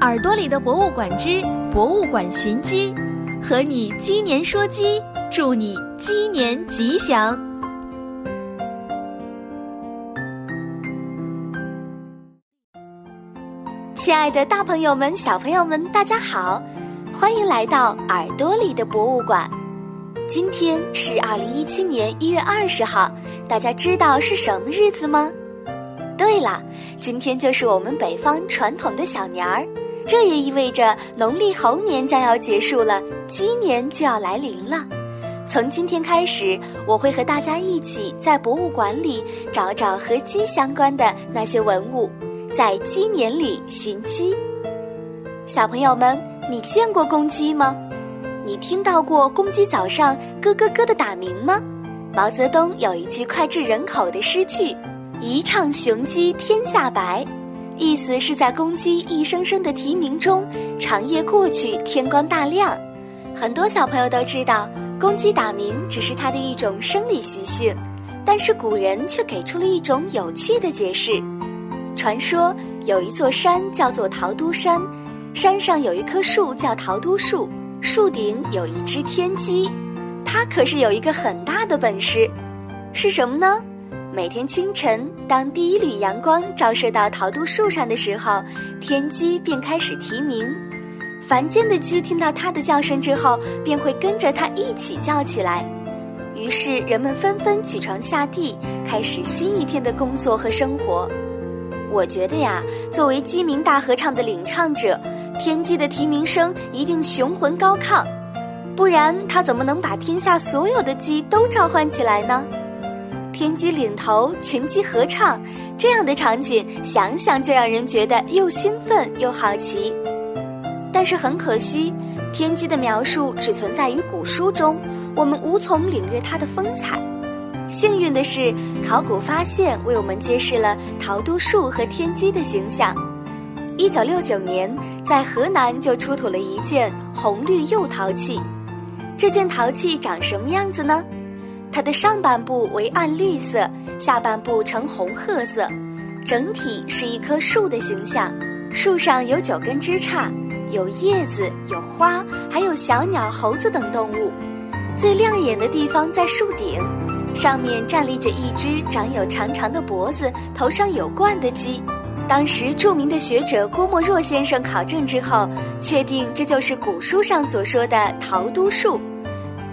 耳朵里的博物馆之博物馆寻鸡，和你鸡年说鸡，祝你鸡年吉祥。亲爱的，大朋友们、小朋友们，大家好，欢迎来到耳朵里的博物馆。今天是二零一七年一月二十号，大家知道是什么日子吗？对了，今天就是我们北方传统的小年儿。这也意味着农历猴年将要结束了，鸡年就要来临了。从今天开始，我会和大家一起在博物馆里找找和鸡相关的那些文物，在鸡年里寻鸡。小朋友们，你见过公鸡吗？你听到过公鸡早上咯咯咯的打鸣吗？毛泽东有一句脍炙人口的诗句：“一唱雄鸡天下白。”意思是在公鸡一声声的啼鸣中，长夜过去，天光大亮。很多小朋友都知道，公鸡打鸣只是它的一种生理习性，但是古人却给出了一种有趣的解释。传说有一座山叫做桃都山，山上有一棵树叫桃都树，树顶有一只天鸡，它可是有一个很大的本事，是什么呢？每天清晨，当第一缕阳光照射到桃都树上的时候，天鸡便开始啼鸣。凡间的鸡听到它的叫声之后，便会跟着它一起叫起来。于是人们纷纷起床下地，开始新一天的工作和生活。我觉得呀，作为鸡鸣大合唱的领唱者，天鸡的啼鸣声一定雄浑高亢，不然它怎么能把天下所有的鸡都召唤起来呢？天鸡领头，群鸡合唱，这样的场景想想就让人觉得又兴奋又好奇。但是很可惜，天鸡的描述只存在于古书中，我们无从领略它的风采。幸运的是，考古发现为我们揭示了桃都树和天鸡的形象。一九六九年，在河南就出土了一件红绿釉陶器，这件陶器长什么样子呢？它的上半部为暗绿色，下半部呈红褐色，整体是一棵树的形象。树上有九根枝杈，有叶子，有花，还有小鸟、猴子等动物。最亮眼的地方在树顶，上面站立着一只长有长长的脖子、头上有冠的鸡。当时著名的学者郭沫若先生考证之后，确定这就是古书上所说的桃都树。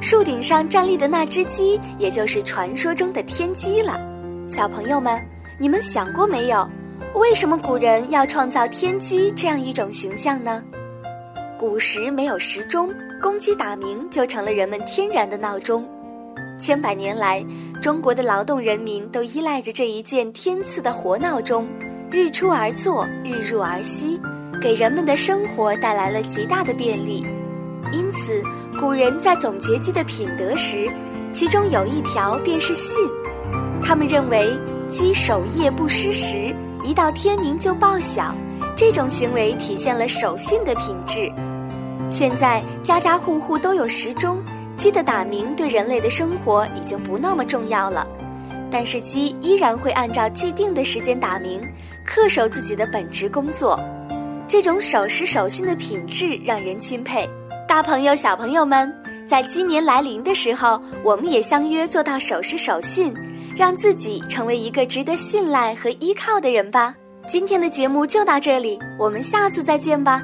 树顶上站立的那只鸡，也就是传说中的天鸡了。小朋友们，你们想过没有，为什么古人要创造天鸡这样一种形象呢？古时没有时钟，公鸡打鸣就成了人们天然的闹钟。千百年来，中国的劳动人民都依赖着这一件天赐的活闹钟，日出而作，日入而息，给人们的生活带来了极大的便利。因此，古人在总结鸡的品德时，其中有一条便是信。他们认为鸡守夜不失时，一到天明就报晓，这种行为体现了守信的品质。现在家家户户都有时钟，鸡的打鸣对人类的生活已经不那么重要了。但是鸡依然会按照既定的时间打鸣，恪守自己的本职工作。这种守时守信的品质让人钦佩。大朋友、小朋友们，在鸡年来临的时候，我们也相约做到守时守信，让自己成为一个值得信赖和依靠的人吧。今天的节目就到这里，我们下次再见吧。